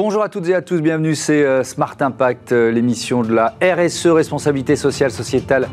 Bonjour à toutes et à tous, bienvenue, c'est euh, Smart Impact, euh, l'émission de la RSE, responsabilité sociale, sociétale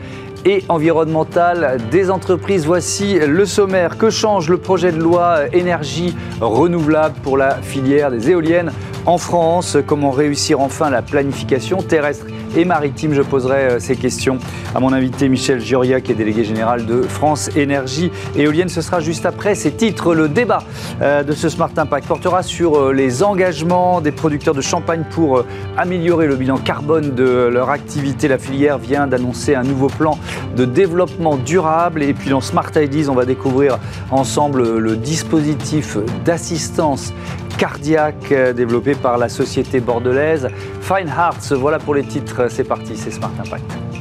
et environnementale des entreprises. Voici le sommaire. Que change le projet de loi euh, énergie renouvelable pour la filière des éoliennes en France Comment réussir enfin la planification terrestre et maritime Je poserai ces questions à mon invité Michel Gioria, qui est délégué général de France Énergie Éolienne. Ce sera juste après ces titres. Le débat de ce Smart Impact portera sur les engagements des producteurs de champagne pour euh, améliorer le bilan carbone de leur activité. La filière vient d'annoncer un nouveau plan de développement durable. Et puis dans Smart Ideas, on va découvrir ensemble le dispositif d'assistance cardiaque euh, développé par la société bordelaise Fine Hearts. Voilà pour les titres. C'est parti, c'est Smart Impact.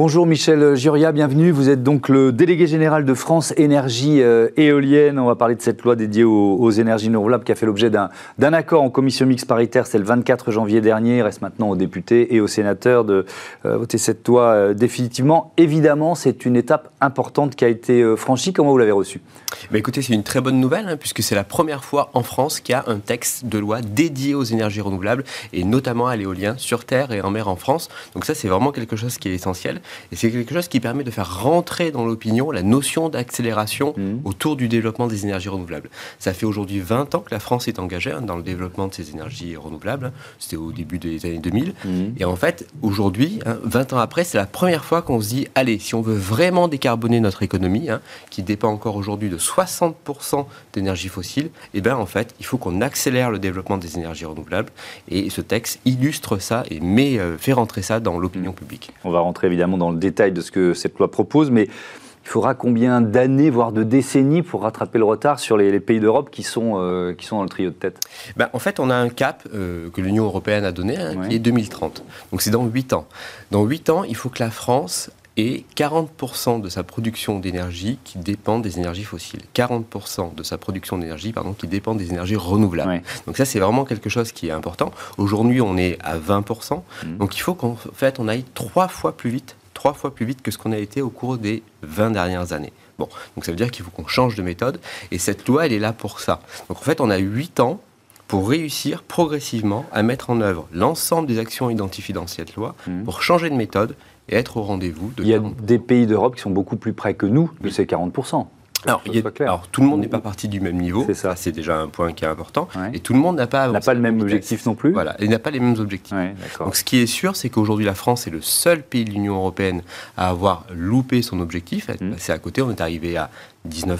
Bonjour Michel Giuria, bienvenue. Vous êtes donc le délégué général de France Énergie euh, Éolienne. On va parler de cette loi dédiée aux, énergies renouvelables qui a fait l'objet d'un accord en commission mixte paritaire. C'est le 24 janvier dernier. Il reste maintenant aux députés et aux sénateurs de euh, voter cette loi euh, définitivement. Évidemment, c'est une étape importante qui a été franchie. Comment vous l'avez reçue? Écoutez, c'est une très bonne nouvelle hein, puisque c'est la première fois en France qu'il y a un texte de loi dédié aux énergies renouvelables et notamment à l'éolien sur terre et en mer en France. Donc ça, c'est vraiment quelque chose qui est essentiel. Et c'est quelque chose qui permet de faire rentrer dans l'opinion la notion d'accélération mmh. autour du développement des énergies renouvelables. Ça fait aujourd'hui 20 ans que la France est engagée hein, dans le développement de ces énergies renouvelables. C'était au début des années 2000. Mmh. Et en fait, aujourd'hui, 20 hein, ans après, c'est la première fois qu'on se dit, allez, si on veut vraiment décarboner notre économie, hein, qui dépend encore aujourd'hui de 60% d'énergie fossile, eh bien en fait, il faut qu'on accélère le développement des énergies renouvelables. Et ce texte illustre ça et met, euh, fait rentrer ça dans l'opinion mmh. publique. On va rentrer évidemment dans le détail de ce que cette loi propose, mais il faudra combien d'années, voire de décennies pour rattraper le retard sur les, pays d'Europe qui, sont euh, qui sont dans le trio de tête? Ben, En fait, on a un cap euh, que l'Union européenne a donné, hein, qui est 2030. Donc c'est dans 8 ans. Dans 8 ans, il faut que la France ait 40% de sa production d'énergie qui dépend des énergies fossiles. 40% de sa production d'énergie, pardon, qui dépend des énergies renouvelables. Donc ça, c'est vraiment quelque chose qui est important. Aujourd'hui, on est à 20%. Mmh. Donc il faut qu'en fait, on aille trois fois plus vite trois fois plus vite que ce qu'on a été au cours des 20 dernières années. Bon, donc ça veut dire qu'il faut qu'on change de méthode, et cette loi, elle est là pour ça. Donc en fait, on a 8 ans pour réussir progressivement à mettre en œuvre l'ensemble des actions identifiées dans cette loi, mmh. pour changer de méthode et être au rendez-vous. Il y a des pays d'Europe qui sont beaucoup plus près que nous de ces 40%. Alors, tout le monde n'est pas parti du même niveau. C'est ça. C'est déjà un point qui est important. Et tout le monde n'a pas. N'a pas le même objectif non plus. Voilà. Et n'a pas les mêmes objectifs. Donc, ce qui est sûr, c'est qu'aujourd'hui, la France est le seul pays de l'Union européenne à avoir loupé son objectif. C'est mmh. à côté. On est arrivé à 19%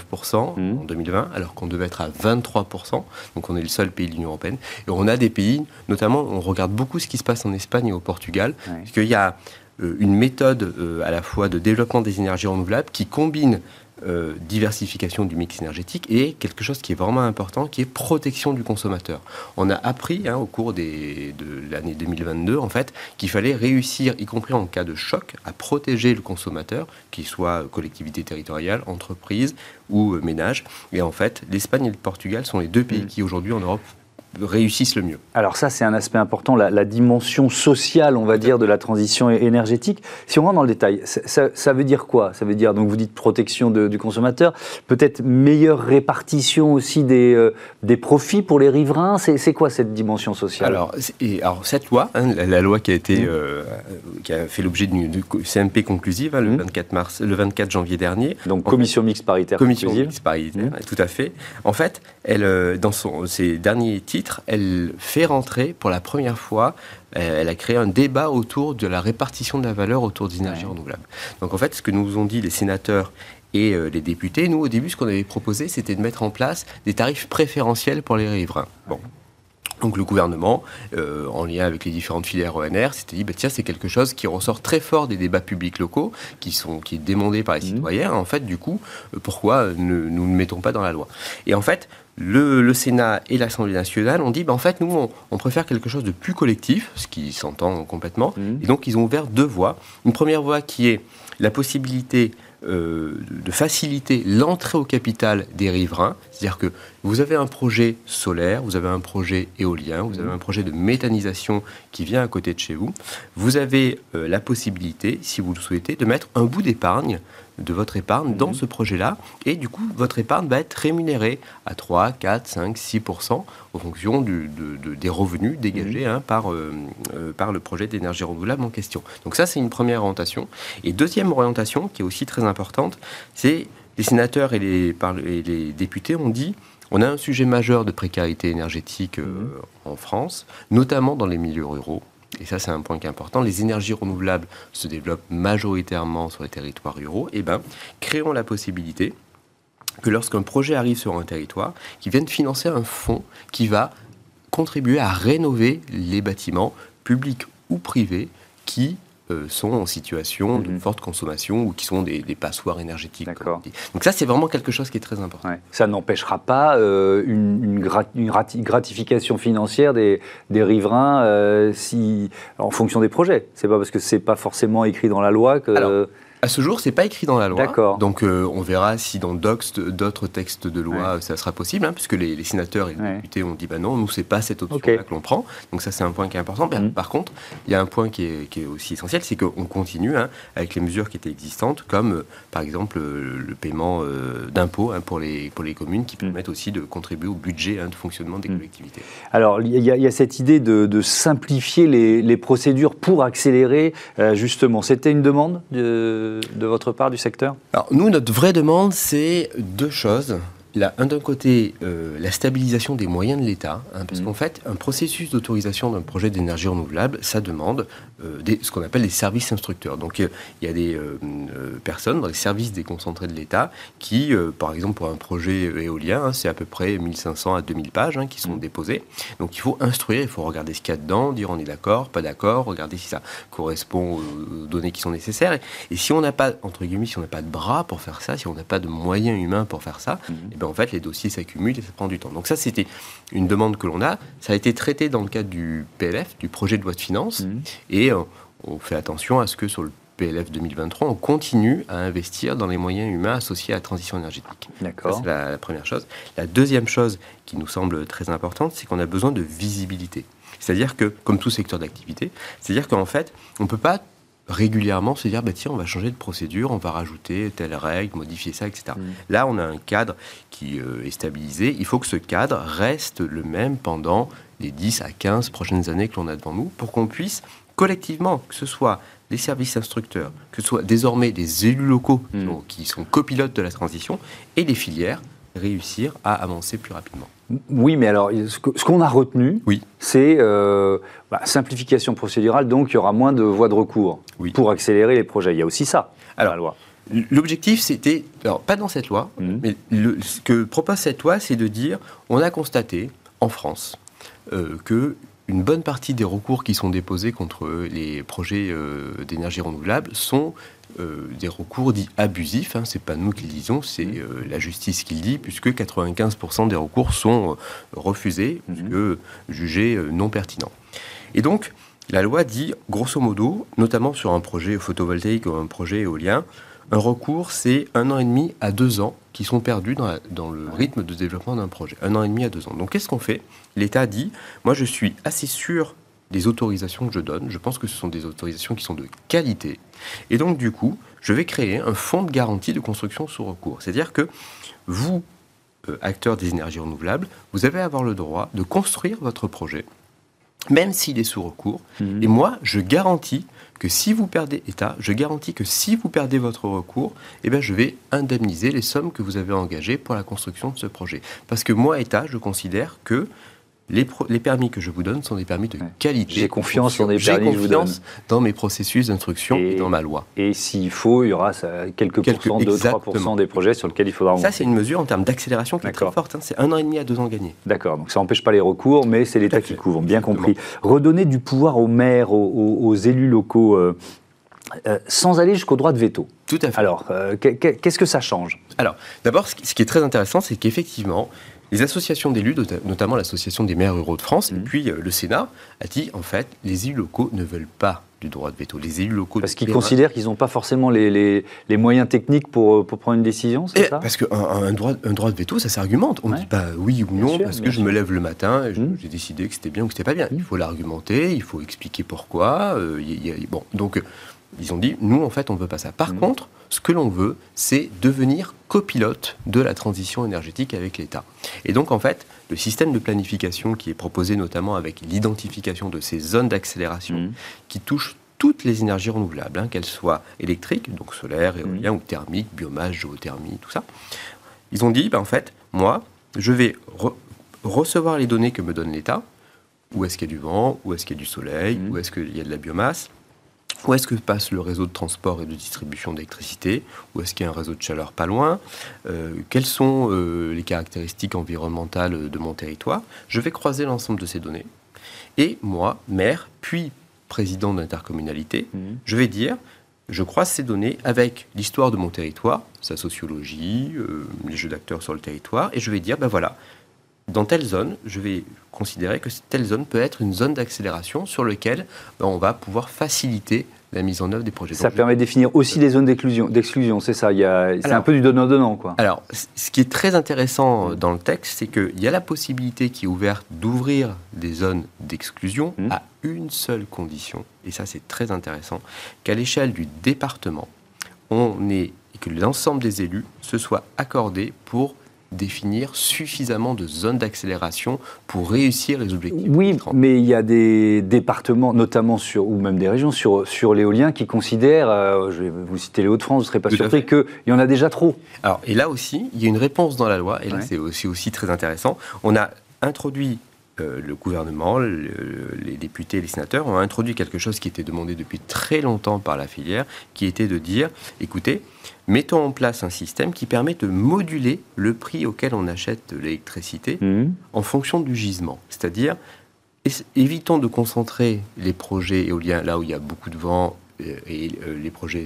mmh. en 2020, alors qu'on devait être à 23%. Donc, on est le seul pays de l'Union européenne. Et on a des pays, notamment, on regarde beaucoup ce qui se passe en Espagne et au Portugal, parce qu'il y a euh, une méthode euh, à la fois de développement des énergies renouvelables qui combine euh, diversification du mix énergétique et quelque chose qui est vraiment important, qui est protection du consommateur. On a appris hein, au cours des, de l'année 2022, en fait, qu'il fallait réussir, y compris en cas de choc, à protéger le consommateur, qu'il soit collectivité territoriale, entreprise ou euh, ménage. Et en fait, l'Espagne et le Portugal sont les deux pays mmh. qui aujourd'hui en Europe réussissent le mieux. Alors ça, c'est un aspect important, la, dimension sociale, on va dire, de la transition énergétique. Si on rentre dans le détail, ça, veut dire quoi? Ça veut dire, donc vous dites protection du consommateur, peut-être meilleure répartition aussi des, euh, des profits pour les riverains? C'est quoi cette dimension sociale? Alors, et, alors, cette loi, hein, la, loi qui a, été, mmh. euh, qui a fait l'objet d'une CMP conclusive hein, le, 24 mmh. mars, le 24 janvier dernier. Donc commission mixte paritaire Commission mixte paritaire, mmh. tout à fait. En fait, elle, euh, dans son, ses derniers titres, elle fait rentrer pour la première fois, euh, elle a créé un débat autour de la répartition de la valeur autour des énergies renouvelables. Donc en fait, ce que nous ont dit les sénateurs et euh, les députés, nous au début, ce qu'on avait proposé, c'était de mettre en place des tarifs préférentiels pour les riverains. Bon. Donc le gouvernement, euh, en lien avec les différentes filières ONR, s'était dit, bah, tiens, c'est quelque chose qui ressort très fort des débats publics locaux, qui, sont, qui est demandé par les mmh. citoyens. En fait, du coup, pourquoi nous ne mettons pas dans la loi? Et en fait, le, Sénat et l'Assemblée nationale ont dit, bah, en fait, nous, on, préfère quelque chose de plus collectif, ce qui s'entend complètement. Mmh. Et donc, ils ont ouvert deux voies. Une première voie qui est la possibilité euh, de faciliter l'entrée au capital des riverains. C'est-à-dire que vous avez un projet solaire, vous avez un projet éolien, vous avez mmh. un projet de méthanisation qui vient à côté de chez vous. Vous avez euh, la possibilité, si vous le souhaitez, de mettre un bout d'épargne de votre épargne dans mhm. ce projet-là. Et du coup, votre épargne va être rémunérée à 3, 4, 5, 6% en fonction du, des revenus dégagés mhm. hein, par, euh, euh, par le projet d'énergie renouvelable en question. Donc ça, c'est une première orientation. Et deuxième orientation, qui est aussi très importante, c'est les sénateurs et les, et les députés ont dit on a un sujet majeur de précarité énergétique euh, mhm. en France, notamment dans les milieux ruraux. Et ça, c'est un point qui est important. Les énergies renouvelables se développent majoritairement sur les territoires ruraux. Eh bien, créons la possibilité que lorsqu'un projet arrive sur un territoire, qu'il vienne financer un fonds qui va contribuer à rénover les bâtiments publics ou privés qui sont en situation de mhm. forte consommation ou qui sont des, passoires énergétiques. Donc ça, c'est vraiment quelque chose qui est très important. Ça n'empêchera pas euh, une, gratification financière des, riverains euh, si, en fonction des projets. C'est pas parce que c'est pas forcément écrit dans la loi que... À ce jour, c'est pas écrit dans la loi. D'accord. Donc, euh, on verra si dans d'autres textes de loi, ça sera possible, hein, puisque les, sénateurs et les députés ont dit bah non, nous c'est pas cette option-là que l'on prend. Donc ça, c'est un point qui est important. Par contre, il y a un point qui est, aussi essentiel, c'est qu'on continue hein, avec les mesures qui étaient existantes, comme euh, par exemple le paiement euh, d'impôts hein, pour les pour les communes, qui mm. permettent aussi de contribuer au budget de fonctionnement des mm. collectivités. Alors, il y, a cette idée de, simplifier les, les, procédures pour accélérer justement. C'était une demande de de, votre part du secteur Alors, nous, notre vraie demande, c'est deux choses d'un côté, euh, la stabilisation des moyens de l'État, hein, parce mmh. qu'en fait, un processus d'autorisation d'un projet d'énergie renouvelable, ça demande euh, des, ce qu'on appelle les services instructeurs. Donc, il y a des euh, personnes dans les services déconcentrés de l'État qui, par exemple, pour un projet éolien, hein, c'est à peu près 1500 à 2000 pages hein, qui sont mmh. déposées. Donc, il faut instruire, il faut regarder ce qu'il y a dedans, dire on est d'accord, pas d'accord, regarder si ça correspond aux données qui sont nécessaires. Et, si on n'a pas, entre guillemets, si on n'a pas de bras pour faire ça, si on n'a pas de moyens humains pour faire ça, mmh. eh ben, en fait, les dossiers s'accumulent et ça prend du temps. Donc ça, c'était une demande que l'on a. Ça a été traité dans le cadre du PLF, du projet de loi de finances, mmh. et euh, on fait attention à ce que sur le PLF 2023, on continue à investir dans les moyens humains associés à la transition énergétique. D'accord. C'est la, la, première chose. La deuxième chose qui nous semble très importante, c'est qu'on a besoin de visibilité. C'est-à-dire que, comme tout secteur d'activité, c'est-à-dire qu'en fait, on ne peut pas régulièrement se dire, bah, tiens, on va changer de procédure, on va rajouter telle règle, modifier ça, etc. Mm. Là, on a un cadre qui euh, est stabilisé. Il faut que ce cadre reste le même pendant les 10 à 15 prochaines années que l'on a devant nous pour qu'on puisse collectivement, que ce soit les services instructeurs, que ce soit désormais les élus locaux qui mm. sont copilotes de la transition et les filières, réussir à avancer plus rapidement. Oui, mais alors, ce qu'on a retenu, oui. c'est euh, bah, simplification procédurale, donc il y aura moins de voies de recours pour accélérer les projets. Il y a aussi ça alors, dans la loi. L'objectif, c'était, alors pas dans cette loi, mmh. mais ce que propose cette loi, c'est de dire, on a constaté en France euh, que une bonne partie des recours qui sont déposés contre les projets euh, d'énergie renouvelable sont euh, des recours dits abusifs. Hein, c'est pas nous qui le disons, c'est mmh. euh, la justice qui le dit, puisque 95% des recours sont refusés, mmh. puisque jugés non pertinents. Et donc, la loi dit, grosso modo, notamment sur un projet photovoltaïque ou un projet éolien, un recours, c'est un an et demi à deux ans qui sont perdus dans, le rythme de développement d'un projet. Un an et demi à deux ans. Donc qu'est-ce qu'on fait? L'État dit, moi je suis assez sûr des autorisations que je donne. Je pense que ce sont des autorisations qui sont de qualité. Et donc du coup, je vais créer un fonds de garantie de construction sous recours. C'est-à-dire que vous, euh, acteurs des énergies renouvelables, vous allez avoir le droit de construire votre projet, même s'il est sous recours. Mmh. Et moi, je garantis que si vous perdez État, je garantis que si vous perdez votre recours, eh bien, je vais indemniser les sommes que vous avez engagées pour la construction de ce projet. Parce que moi, État, je considère que les, permis que je vous donne sont des permis de qualité. J'ai confiance dans les permis donne. dans mes processus d'instruction et, dans ma loi. Et s'il faut, il y aura quelques, pourcents, 2-3% des projets sur lesquels il faudra Ça, c'est une mesure en termes d'accélération qui est très forte. Hein. C'est un an et demi à deux ans gagnés. D'accord. Donc ça n'empêche pas les recours, mais c'est l'État qui couvre. Bien compris. Redonner du pouvoir aux maires, aux, élus locaux. Euh, euh, sans aller jusqu'au droit de veto. Tout à fait. Alors, euh, qu'est-ce que ça change? Alors, d'abord, ce qui est très intéressant, c'est qu'effectivement, les associations d'élus, notamment l'association des maires ruraux de France, et mmh. puis euh, le Sénat, a dit en fait, les élus locaux ne veulent pas du droit de veto. Les élus locaux. Parce qu'ils considèrent qu'ils n'ont pas forcément les, les, moyens techniques pour, euh, pour, prendre une décision, c'est ça? Parce qu'un un droit, un droit de veto, ça s'argumente. On ne dit pas oui ou non parce que je me lève le matin et mmh. j'ai décidé que c'était bien ou que c'était pas bien. Mmh. Il faut l'argumenter, il faut expliquer pourquoi. Euh, bon, donc ils ont dit, nous, en fait, on ne veut pas ça. Par mmh. contre, ce que l'on veut, c'est devenir copilote de la transition énergétique avec l'État. Et donc, en fait, le système de planification qui est proposé notamment avec l'identification de ces zones d'accélération mmh. qui touchent toutes les énergies renouvelables, hein, qu'elles soient électriques, donc solaire, mmh. éolien ou thermique, biomasse, géothermie, tout ça. Ils ont dit, ben, en fait, moi, je vais recevoir les données que me donne l'État, où est-ce qu'il y a du vent, où est-ce qu'il y a du soleil, où est-ce qu'il y a de la biomasse, où est-ce que passe le réseau de transport et de distribution d'électricité Où est-ce qu'il y a un réseau de chaleur pas loin euh, Quelles sont euh, les caractéristiques environnementales de mon territoire Je vais croiser l'ensemble de ces données. Et moi, maire, puis président d'intercommunalité, mmh. je vais dire, je croise ces données avec l'histoire de mon territoire, sa sociologie, euh, les jeux d'acteurs sur le territoire, et je vais dire, ben voilà, dans telle zone, je vais considérer que telle zone peut être une zone d'accélération sur laquelle ben, on va pouvoir faciliter la mise en œuvre des projets. Ça permet de définir aussi des zones d'exclusion, c'est ça C'est un peu du donnant-donnant, quoi. Alors, ce qui est très intéressant dans le texte, c'est qu'il y a la possibilité qui est ouverte d'ouvrir des zones d'exclusion mmh. à une seule condition, et ça c'est très intéressant, qu'à l'échelle du département, on est et que l'ensemble des élus se soient accordés pour définir suffisamment de zones d'accélération pour réussir les objectifs. Oui, mais il y a des départements, notamment sur, ou même des régions sur, sur l'éolien qui considèrent, euh, je vais vous citer les Hauts-de-France, vous ne serez pas surpris qu'il y en a déjà trop. Alors, et là aussi, il y a une réponse dans la loi, et là c'est aussi, aussi très intéressant. On a introduit euh, le gouvernement, les députés, les sénateurs ont introduit quelque chose qui était demandé depuis très longtemps par la filière, qui était de dire, écoutez, mettons en place un système qui permet de moduler le prix auquel on achète l'électricité mmh. en fonction du gisement. C'est-à-dire, évitons de concentrer les projets éoliens là où il y a beaucoup de vent euh, et euh, les projets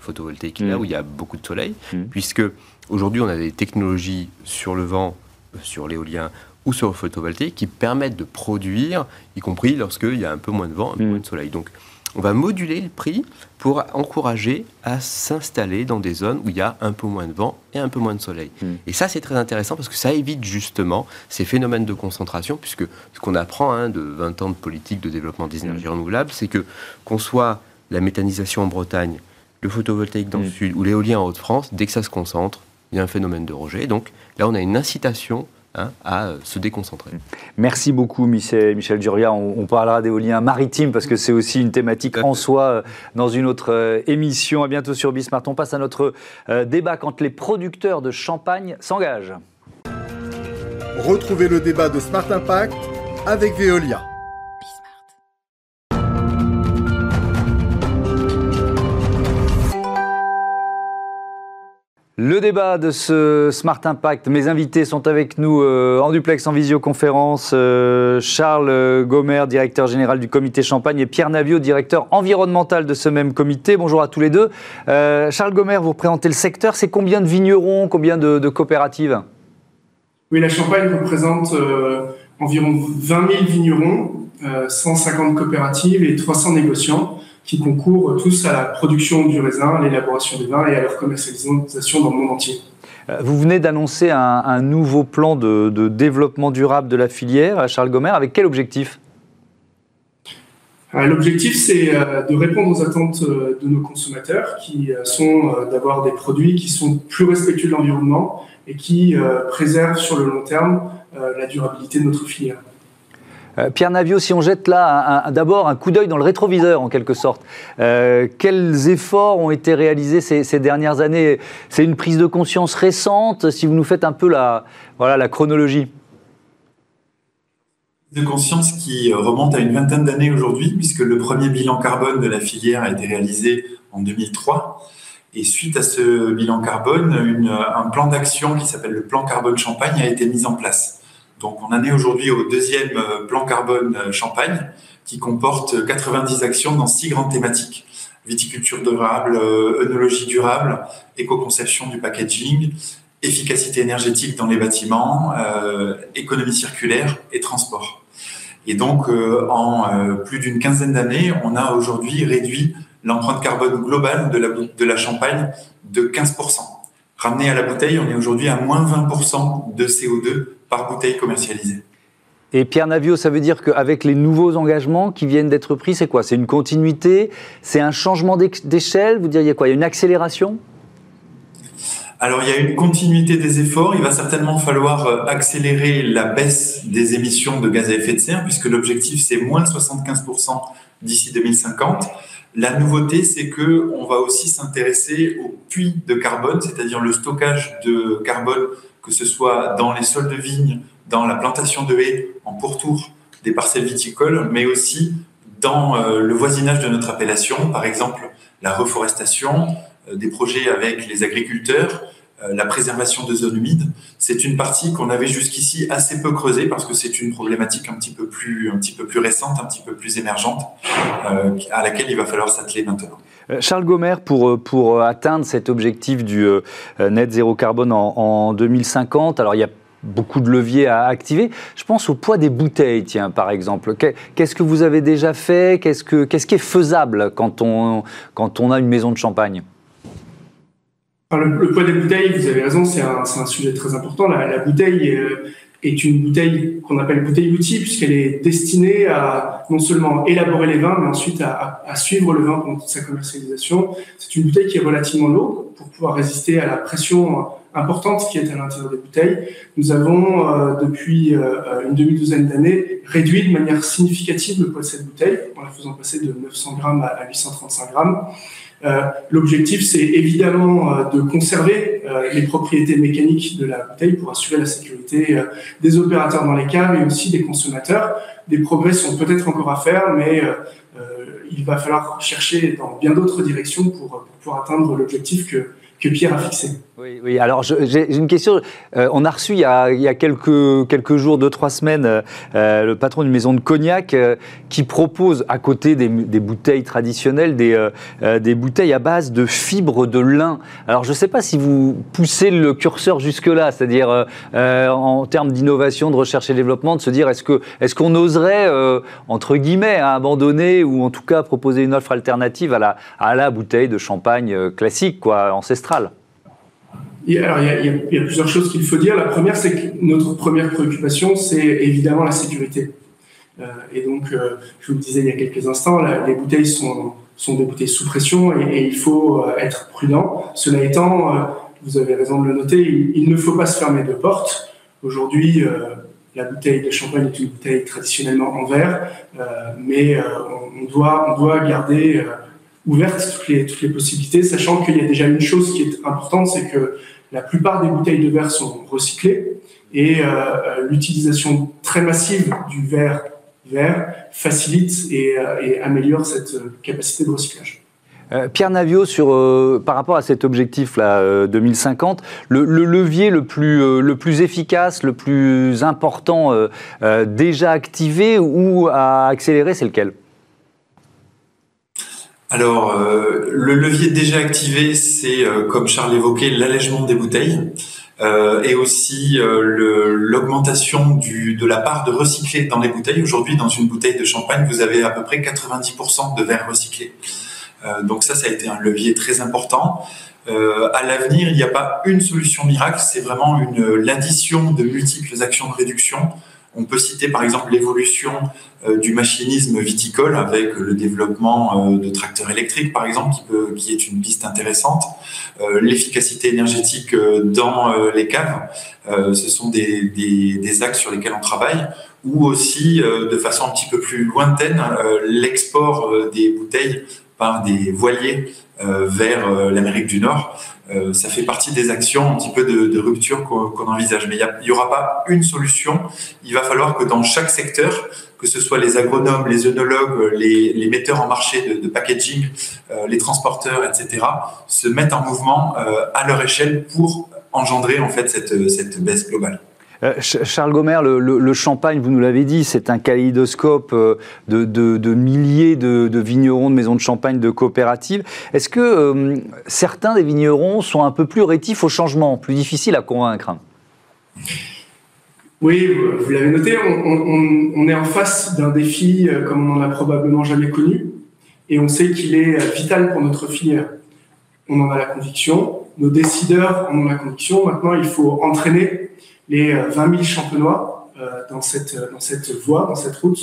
photovoltaïques là mmh. où il y a beaucoup de soleil, mmh. puisque aujourd'hui on a des technologies sur le vent, sur l'éolien ou sur le photovoltaïque qui permettent de produire, y compris lorsqu'il y a un peu moins de vent, un peu mm. moins de soleil. Donc, on va moduler le prix pour encourager à s'installer dans des zones où il y a un peu moins de vent et un peu moins de soleil. Mm. Et ça, c'est très intéressant parce que ça évite justement ces phénomènes de concentration, puisque ce qu'on apprend hein, de 20 ans de politique de développement des énergies mm. renouvelables, c'est que qu'on soit la méthanisation en Bretagne, le photovoltaïque dans le sud ou l'éolien en Haute-France, dès que ça se concentre, il y a un phénomène de rejet. Donc là, on a une incitation Hein, à se déconcentrer. Merci beaucoup Michel, Michel Duria. On, parlera d'éolien maritime parce que c'est aussi une thématique en soi euh, dans une autre euh, émission. À bientôt sur Bismart. On passe à notre euh, débat quand les producteurs de champagne s'engagent. Retrouvez le débat de Smart Impact avec Veolia. Le débat de ce Smart Impact, mes invités sont avec nous euh, en duplex, en visioconférence. Euh, Charles Gomer, directeur général du comité Champagne, et Pierre Navio, directeur environnemental de ce même comité. Bonjour à tous les deux. Euh, Charles Gomer, vous représentez le secteur. C'est combien de vignerons, combien de, coopératives? Oui, la Champagne représente environ 20 000 vignerons, 150 coopératives et 300 négociants qui concourent tous à la production du raisin, à l'élaboration des vins et à leur commercialisation dans le monde entier. Euh, vous venez d'annoncer un, nouveau plan de, développement durable de la filière, Charles Gomer, avec quel objectif? Euh, L'objectif, c'est euh, de répondre aux attentes de nos consommateurs, qui sont d'avoir des produits qui sont plus respectueux de l'environnement et qui préservent sur le long terme la durabilité de notre filière. Euh, Pierre Navio, si on jette là d'abord un coup d'œil dans le rétroviseur en quelque sorte, euh, quels efforts ont été réalisés ces, dernières années? C'est une prise de conscience récente, si vous nous faites un peu la, voilà, la chronologie de conscience qui remonte à une vingtaine d'années aujourd'hui, puisque le premier bilan carbone de la filière a été réalisé en 2003. Et suite à ce bilan carbone, un plan d'action qui s'appelle le plan carbone Champagne a été mis en place. Donc on en est aujourd'hui au deuxième euh, plan carbone euh, Champagne qui comporte 90 actions dans six grandes thématiques. Viticulture durable, euh, œnologie durable, éco-conception du packaging, efficacité énergétique dans les bâtiments, économie circulaire et transport. Et donc, en plus d'une quinzaine d'années, on a aujourd'hui réduit l'empreinte carbone globale de la, de la Champagne de 15%. Ramené à la bouteille, on est aujourd'hui à moins 20% de CO2 par bouteille commercialisée. Et Pierre Navio, ça veut dire qu'avec les nouveaux engagements qui viennent d'être pris, c'est quoi? C'est une continuité? C'est un changement d'échelle? Vous diriez quoi? Il y a une accélération? Alors il y a une continuité des efforts. Il va certainement falloir euh, accélérer la baisse des émissions de gaz à effet de serre, puisque l'objectif c'est moins de 75% d'ici 2050. La nouveauté, c'est que on va aussi s'intéresser au puits de carbone, c'est-à-dire le stockage de carbone, que ce soit dans les sols de vignes, dans la plantation de haies, en pourtour des parcelles viticoles, mais aussi dans euh, le voisinage de notre appellation, par exemple la reforestation, euh, des projets avec les agriculteurs, euh, la préservation de zones humides. C'est une partie qu'on avait jusqu'ici assez peu creusée parce que c'est une problématique un petit peu plus, un petit peu plus récente, un petit peu plus émergente, à laquelle il va falloir s'atteler maintenant. Charles Gomer, pour, pour atteindre cet objectif du net zéro carbone en, en 2050, alors il y a beaucoup de leviers à activer. Je pense au poids des bouteilles, tiens, par exemple. Qu'est-ce que vous avez déjà fait? Qu'est-ce qu'est-ce qui est faisable quand on, quand on a une maison de champagne? Le, poids des bouteilles, vous avez raison, c'est un, un, sujet très important. La, bouteille euh, est une bouteille qu'on appelle bouteille outil puisqu'elle est destinée à non seulement élaborer les vins, mais ensuite à, à, suivre le vin pendant toute sa commercialisation. C'est une bouteille qui est relativement lourde pour pouvoir résister à la pression importante qui est à l'intérieur des bouteilles. Nous avons, euh, depuis euh, une demi-douzaine d'années, réduit de manière significative le poids de cette bouteille en la faisant passer de 900 grammes à 835 grammes. Euh, l'objectif, c'est évidemment euh, de conserver euh, les propriétés mécaniques de la bouteille pour assurer la sécurité des opérateurs dans les caves et aussi des consommateurs. Des progrès sont peut-être encore à faire, mais il va falloir chercher dans bien d'autres directions pour, pour atteindre l'objectif que Pierre a fixé. Oui, oui. alors j'ai une question. Euh, on a reçu il y a, il y a, quelques, quelques jours, deux, trois semaines, euh, euh, le patron d'une maison de cognac qui propose, à côté des, des bouteilles traditionnelles, des, des bouteilles à base de fibres de lin. Alors je ne sais pas si vous poussez le curseur jusque-là, c'est-à-dire en termes d'innovation, de recherche et développement, de se dire est-ce qu'on est qu'on oserait, entre guillemets, abandonner ou en tout cas proposer une offre alternative à la, à la bouteille de champagne classique, quoi, ancestrale? Il y, a, il y, a, plusieurs choses qu'il faut dire. La première, c'est que notre première préoccupation, c'est évidemment la sécurité. Euh, et donc, euh, je vous le disais il y a quelques instants, les bouteilles sont, sont des bouteilles sous pression et, il faut euh, être prudent. Cela étant, vous avez raison de le noter, il, ne faut pas se fermer de porte. Aujourd'hui, la bouteille de champagne est une bouteille traditionnellement en verre, mais on, on, doit, on doit garder ouverte toutes les, toutes les possibilités, sachant qu'il y a déjà une chose qui est importante, c'est que la plupart des bouteilles de verre sont recyclées et euh, euh, l'utilisation très massive du verre vert facilite et, euh, et améliore cette capacité de recyclage. Pierre Navio, par rapport à cet objectif-là, 2050, le, le, levier le plus, le plus efficace, le plus important déjà activé ou à accélérer, c'est lequel? Alors, euh, le levier déjà activé, c'est, euh, comme Charles évoquait, l'allègement des bouteilles euh, et aussi l'augmentation de la part de recyclé dans les bouteilles. Aujourd'hui, dans une bouteille de champagne, vous avez à peu près 90% de verre recyclé. donc ça, ça a été un levier très important. à l'avenir, il n'y a pas une solution miracle, c'est vraiment l'addition de multiples actions de réduction on peut citer par exemple l'évolution euh, du machinisme viticole avec le développement euh, de tracteurs électriques par exemple qui, est une piste intéressante, euh, l'efficacité énergétique dans les caves, ce sont des, axes sur lesquels on travaille, ou aussi de façon un petit peu plus lointaine l'export des bouteilles par des voiliers vers l'Amérique du Nord. Euh, ça fait partie des actions un petit peu de, de rupture qu'on envisage. Mais il n'y aura pas une solution. Il va falloir que dans chaque secteur, que ce soit les agronomes, les œnologues, les, les metteurs en marché de, de packaging, euh, les transporteurs, etc., se mettent en mouvement euh, à leur échelle pour engendrer en fait cette, cette baisse globale. Euh, Charles Gomer, le, champagne, vous nous l'avez dit, c'est un kaléidoscope euh, de, milliers de, vignerons, de maisons de champagne, de coopératives. Est-ce que euh, certains des vignerons sont un peu plus rétifs au changement, plus difficiles à convaincre? Oui, vous l'avez noté, on, est en face d'un défi comme on n'en a probablement jamais connu, et on sait qu'il est vital pour notre filière. On en a la conviction, nos décideurs en ont la conviction. Maintenant, il faut entraîner les 20 euh, 000 champenois dans, cette, dans cette voie, dans cette route.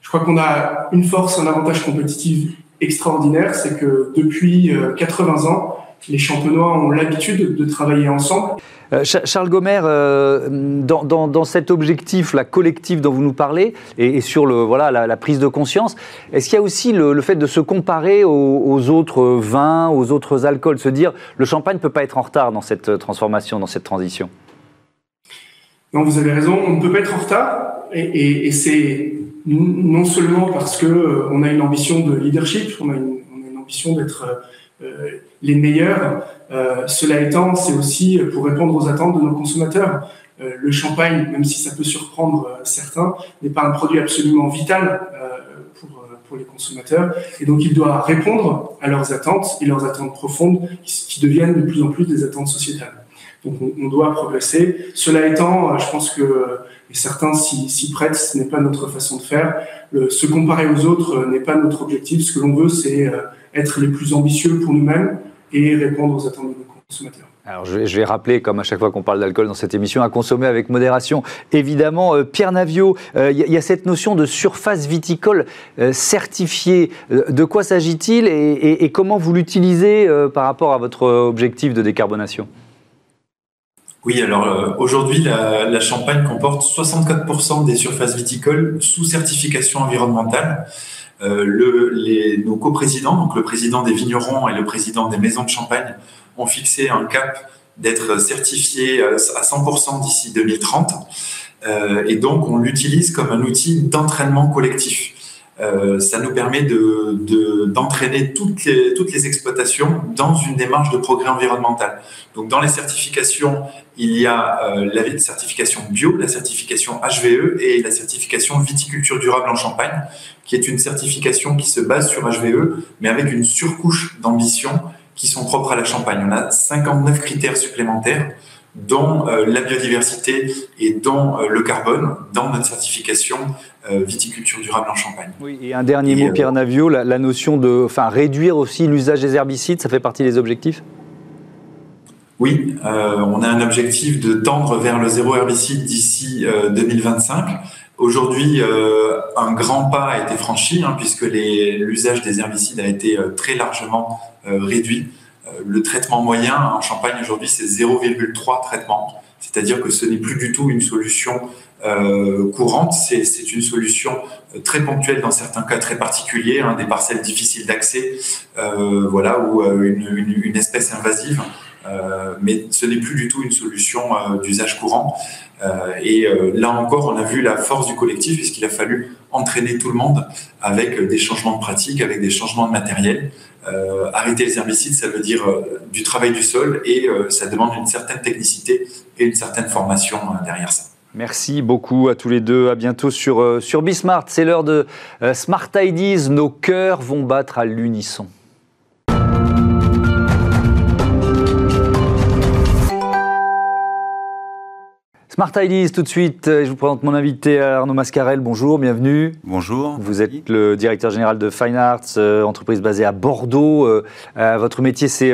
Je crois qu'on a une force, un avantage compétitif extraordinaire, c'est que depuis 80 ans, les champenois ont l'habitude de travailler ensemble. Euh, Charles Gomer, euh, dans, cet objectif la collectif dont vous nous parlez, et, sur le, voilà, la, prise de conscience, est-ce qu'il y a aussi le, fait de se comparer aux, autres vins, aux autres alcools, se dire le champagne ne peut pas être en retard dans cette transformation, dans cette transition? Non, vous avez raison, on ne peut pas être en retard, et, c'est non seulement parce qu'on euh, a une ambition de leadership, on a une, on a une ambition d'être les meilleurs. Euh, cela étant, c'est aussi pour répondre aux attentes de nos consommateurs. Euh, le champagne, même si ça peut surprendre euh, certains, n'est pas un produit absolument vital pour, pour, les consommateurs. Et donc, il doit répondre à leurs attentes et leurs attentes profondes qui, deviennent de plus en plus des attentes sociétales. Donc, on, doit progresser. Cela étant, je pense que et certains s'y prêtent, ce n'est pas notre façon de faire. Se comparer aux autres n'est pas notre objectif. Ce que l'on veut, c'est être les plus ambitieux pour nous-mêmes, et répondre aux attentes de nos consommateurs. Alors je vais, rappeler, comme à chaque fois qu'on parle d'alcool dans cette émission, à consommer avec modération. Évidemment, euh, Pierre Navio, euh, il y, a cette notion de surface viticole euh, certifiée. de quoi s'agit-il et, comment vous l'utilisez par rapport à votre objectif de décarbonation? Oui, alors aujourd'hui, la, Champagne comporte 64% des surfaces viticoles sous certification environnementale. Euh, le, les, nos coprésidents, donc le président des vignerons et le président des maisons de champagne, ont fixé un cap d'être certifiés à 100% d'ici 2030. Euh, et donc, on l'utilise comme un outil d'entraînement collectif. Euh, ça nous permet d'entraîner de, toutes, les, toutes les exploitations dans une démarche de progrès environnemental. Donc, dans les certifications, il y a euh, la certification bio, la certification HVE et la certification viticulture durable en Champagne, qui est une certification qui se base sur HVE, mais avec une surcouche d'ambition qui sont propres à la Champagne. On a 59 critères supplémentaires dont euh, la biodiversité et dont euh, le carbone dans notre certification euh, viticulture durable en Champagne. Oui, et un dernier mot, Pierre Navio, la, notion de enfin, réduire aussi l'usage des herbicides, ça fait partie des objectifs? Oui, on a un objectif de tendre vers le zéro herbicide d'ici 2025. Aujourd'hui, un grand pas a été franchi hein, puisque l'usage des herbicides a été très largement réduit. Euh, le traitement moyen en Champagne aujourd'hui, c'est 0,3 traitements. C'est-à-dire que ce n'est plus du tout une solution euh, courante, c'est une solution euh, très ponctuelle dans certains cas très particuliers, hein, des parcelles difficiles d'accès, voilà, ou une, espèce invasive. mais ce n'est plus du tout une solution d'usage courant. et là encore, on a vu la force du collectif, puisqu'il a fallu entraîner tout le monde avec des changements de pratique, avec des changements de matériel. Euh, arrêter les herbicides, ça veut dire euh, du travail du sol et euh, ça demande une certaine technicité et une certaine formation derrière ça. Merci beaucoup à tous les deux. À bientôt sur, sur Bismart. C'est l'heure de Smart Ideas. Nos cœurs vont battre à l'unisson. Smart Ideas tout de suite. Je vous présente mon invité Arnaud Mascarel. Bonjour, bienvenue. Bonjour. Vous êtes le directeur général de Fine Arts, euh, entreprise basée à Bordeaux. Euh, euh, votre métier, c'est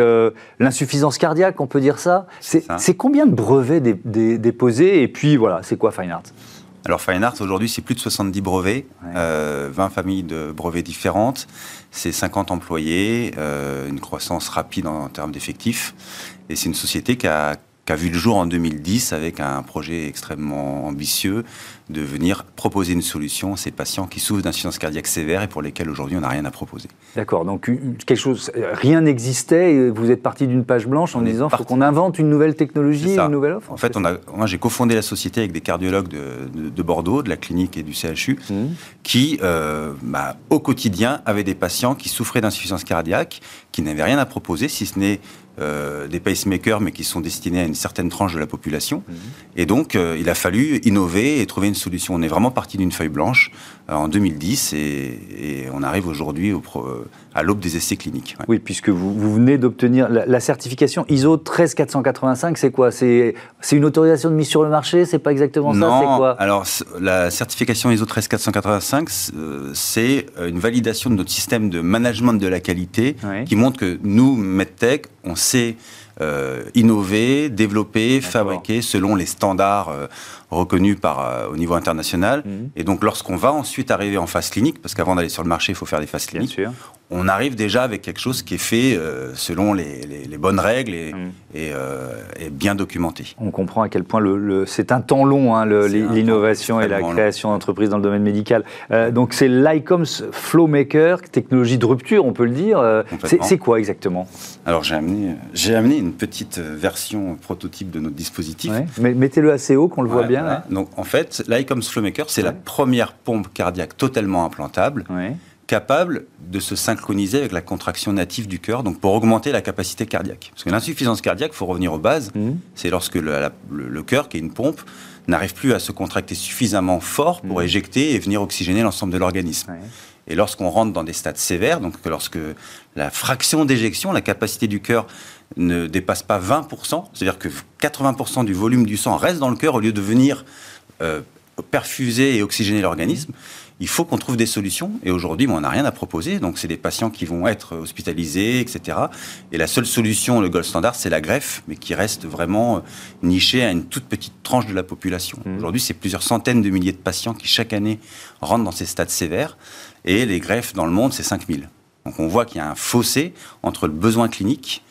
l'insuffisance cardiaque, on peut dire ça. C'est combien de brevets déposés Et puis voilà, c'est quoi Fine Arts? Alors Fine Arts, aujourd'hui, c'est plus de 70 brevets, 20 familles de brevets différentes, c'est 50 employés, une croissance rapide en termes d'effectifs. Et c'est une société qui a, qui a vu le jour en 2010 avec un projet extrêmement ambitieux de venir proposer une solution à ces patients qui souffrent d'insuffisance cardiaque sévère et pour lesquels aujourd'hui on n'a rien à proposer. D'accord, donc quelque chose, rien n'existait et vous êtes parti d'une page blanche en disant qu'il faut qu'on invente une nouvelle technologie, une nouvelle offre En fait, on a, moi j'ai cofondé la société avec des cardiologues de, de, Bordeaux, de la clinique et du CHU, mmh. qui euh, bah, au quotidien avaient des patients qui souffraient d'insuffisance cardiaque, qui n'avaient rien à proposer si ce n'est euh, des pacemakers, mais qui sont destinés à une certaine tranche de la population. Mhm. Et donc, euh, il a fallu innover et trouver une solution. On est vraiment parti d'une feuille blanche euh, en 2010 et, on arrive aujourd'hui à l'aube des essais cliniques. Oui, puisque vous, venez d'obtenir la, certification ISO 13485, c'est quoi? C'est une autorisation de mise sur le marché? C'est pas exactement ça? C'est quoi? Alors, la certification ISO 13485, c'est une validation de notre système de management de la qualité qui montre que nous, MedTech, on sait euh, innover, développer, fabriquer selon les standards euh, reconnus par, euh, au niveau international. Mhm. Et donc, lorsqu'on va ensuite arriver en phase clinique, parce qu'avant d'aller sur le marché, il faut faire des phases Bien cliniques, sûr. On arrive déjà avec quelque chose qui est fait euh, selon les, les- les bonnes règles et, et, euh, et bien documenté. On comprend à quel point le, le- c'est un temps long, hein, l'innovation et la création d'entreprises dans le domaine médical. Euh, donc c'est l'ICOMS Flowmaker, technologie de rupture, on peut le dire. C'est, quoi exactement? Alors, j'ai amené, une petite version prototype de notre dispositif. Ouais. Mais Mettez-le assez haut, qu'on le voit Ouais, bien. voilà. Donc, en fait, l'ICOMS Flowmaker, c'est la première pompe cardiaque totalement implantable. Capable de se synchroniser avec la contraction native du cœur, donc pour augmenter la capacité cardiaque. Parce que l'insuffisance cardiaque, il faut revenir aux bases, Mhm. c'est lorsque le, la- le- le cœur, qui est une pompe, n'arrive plus à se contracter suffisamment fort pour Mhm. éjecter et venir oxygéner l'ensemble de l'organisme. Ouais. Et lorsqu'on rentre dans des stades sévères, donc que lorsque la fraction d'éjection, la capacité du cœur ne dépasse pas 20%, c'est-à-dire que 80% du volume du sang reste dans le cœur au lieu de venir euh, perfuser et oxygéner l'organisme, il faut qu'on trouve des solutions. Et aujourd'hui, on n'a rien à proposer. Donc, c'est des patients qui vont être hospitalisés, etc. Et la seule solution, le gold standard, c'est la greffe, mais qui reste vraiment euh, nichée à une toute petite tranche de la population. Mhm. Aujourd'hui, c'est plusieurs centaines de milliers de patients qui, chaque année, rentrent dans ces stades sévères. Et les greffes dans le monde, c'est 5000. Donc, on voit qu'il y a un fossé entre le besoin clinique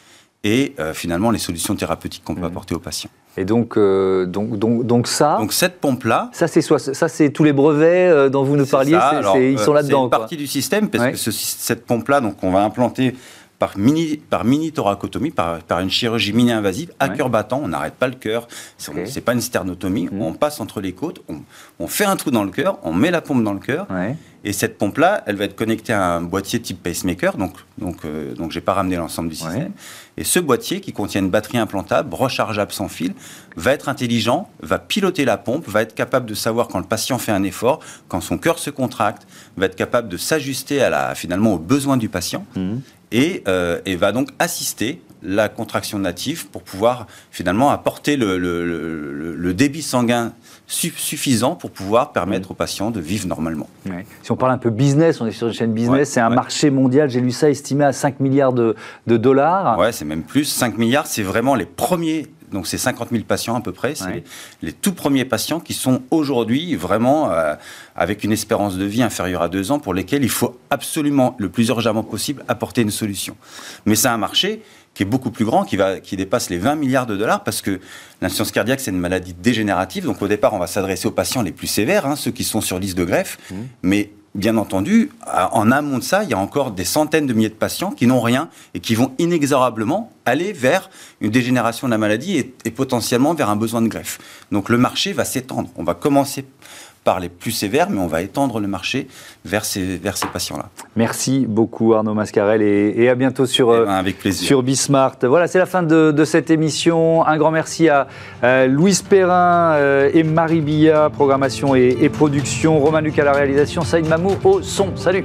et euh, finalement les solutions thérapeutiques qu'on peut Mhm. apporter aux patients. Et donc, euh, donc, donc, donc ça, Donc, cette pompe-là, ça c'est ça c'est tous les brevets euh, dont vous nous parliez, ça. Alors, ils euh, sont là-dedans. C'est une quoi. partie du système, parce Ouais. que ce- cette pompe-là, donc, on va implanter par mini, par mini thoracotomie, par, par une chirurgie mini-invasive, à Ouais. cœur battant. On n'arrête pas le cœur. C'est Ok. c'est pas une sternotomie. Mhm. On passe entre les côtes, on, on fait un trou dans le cœur, on met la pompe dans le cœur. Ouais. Et cette pompe-là, elle va être connectée à un boîtier type pacemaker. Donc, donc, euh, donc j'ai pas ramené l'ensemble du système. Ouais. Et ce boîtier, qui contient une batterie implantable, rechargeable sans fil, va être intelligent, va piloter la pompe, va être capable de savoir quand le patient fait un effort, quand son cœur se contracte, va être capable de s'ajuster à la, finalement aux besoins du patient Mhm. Et, euh, et va donc assister la contraction native pour pouvoir finalement apporter le, le- le- le- le débit sanguin su- suffisant pour pouvoir permettre aux patients de vivre normalement. Ouais. Si on parle un peu business, on est sur une chaîne business, Ouais, c'est un ouais. marché mondial, j'ai lu ça, estimé à 5 milliards de, de dollars. Ouais, c'est même plus. 5 milliards, c'est vraiment les premiers. Donc, c'est 50 000 patients à peu près. C'est Ouais. les, les tout premiers patients qui sont aujourd'hui vraiment euh, avec une espérance de vie inférieure à deux ans pour lesquels il faut absolument, le plus urgemment possible, apporter une solution. Mais c'est un marché qui est beaucoup plus grand, qui, va, qui dépasse les 20 milliards de dollars parce que l'insuffisance cardiaque, c'est une maladie dégénérative. Donc, au départ, on va s'adresser aux patients les plus sévères, hein, ceux qui sont sur liste de greffe. Mais Bien entendu, en amont de ça, il y a encore des centaines de milliers de patients qui n'ont rien et qui vont inexorablement aller vers une dégénération de la maladie et potentiellement vers un besoin de greffe. Donc le marché va s'étendre. On va commencer par les plus sévères, mais on va étendre le marché vers ces, vers ces patients-là. Merci beaucoup Arnaud Mascarel et, et à bientôt sur, Eh euh, ben, avec plaisir. sur Bismart. Voilà, c'est la fin de, de cette émission. Un grand merci à euh, Louise Perrin euh, et Marie Billa, programmation et, et production, Romain Luc à la réalisation, Saïd Mamou au son. Salut